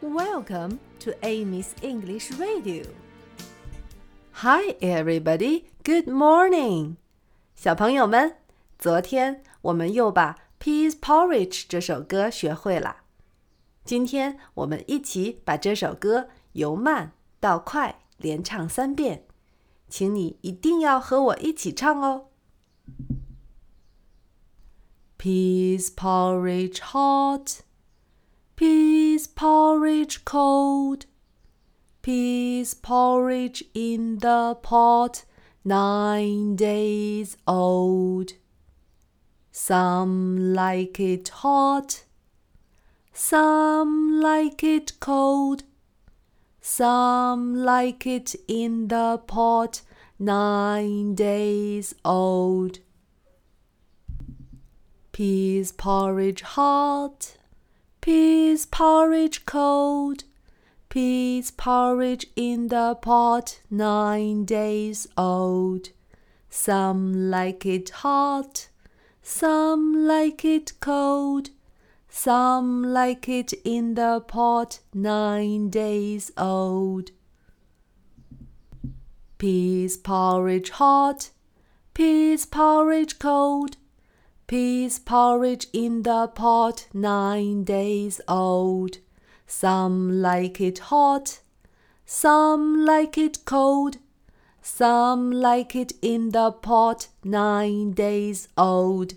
Welcome to Amy's English Radio. Hi, everybody. Good morning. 小朋友们，昨天我们又把《Peas Porridge》这首歌学会了。今天我们一起把这首歌由慢到快连唱三遍，请你一定要和我一起唱哦。Peas porridge hot, peas porridge cold, peas porridge in the pot, nine days old. Some like it hot, some like it cold, some like it in the pot, nine days old. Peas porridge hot, peas porridge cold, peas porridge in the pot, nine days old. Some like it hot, some like it cold, some like it in the pot, nine days old. Peas porridge hot, peas porridge cold, peas porridge in the pot, nine days old. Some like it hot, some like it cold, some like it in the pot, nine days old.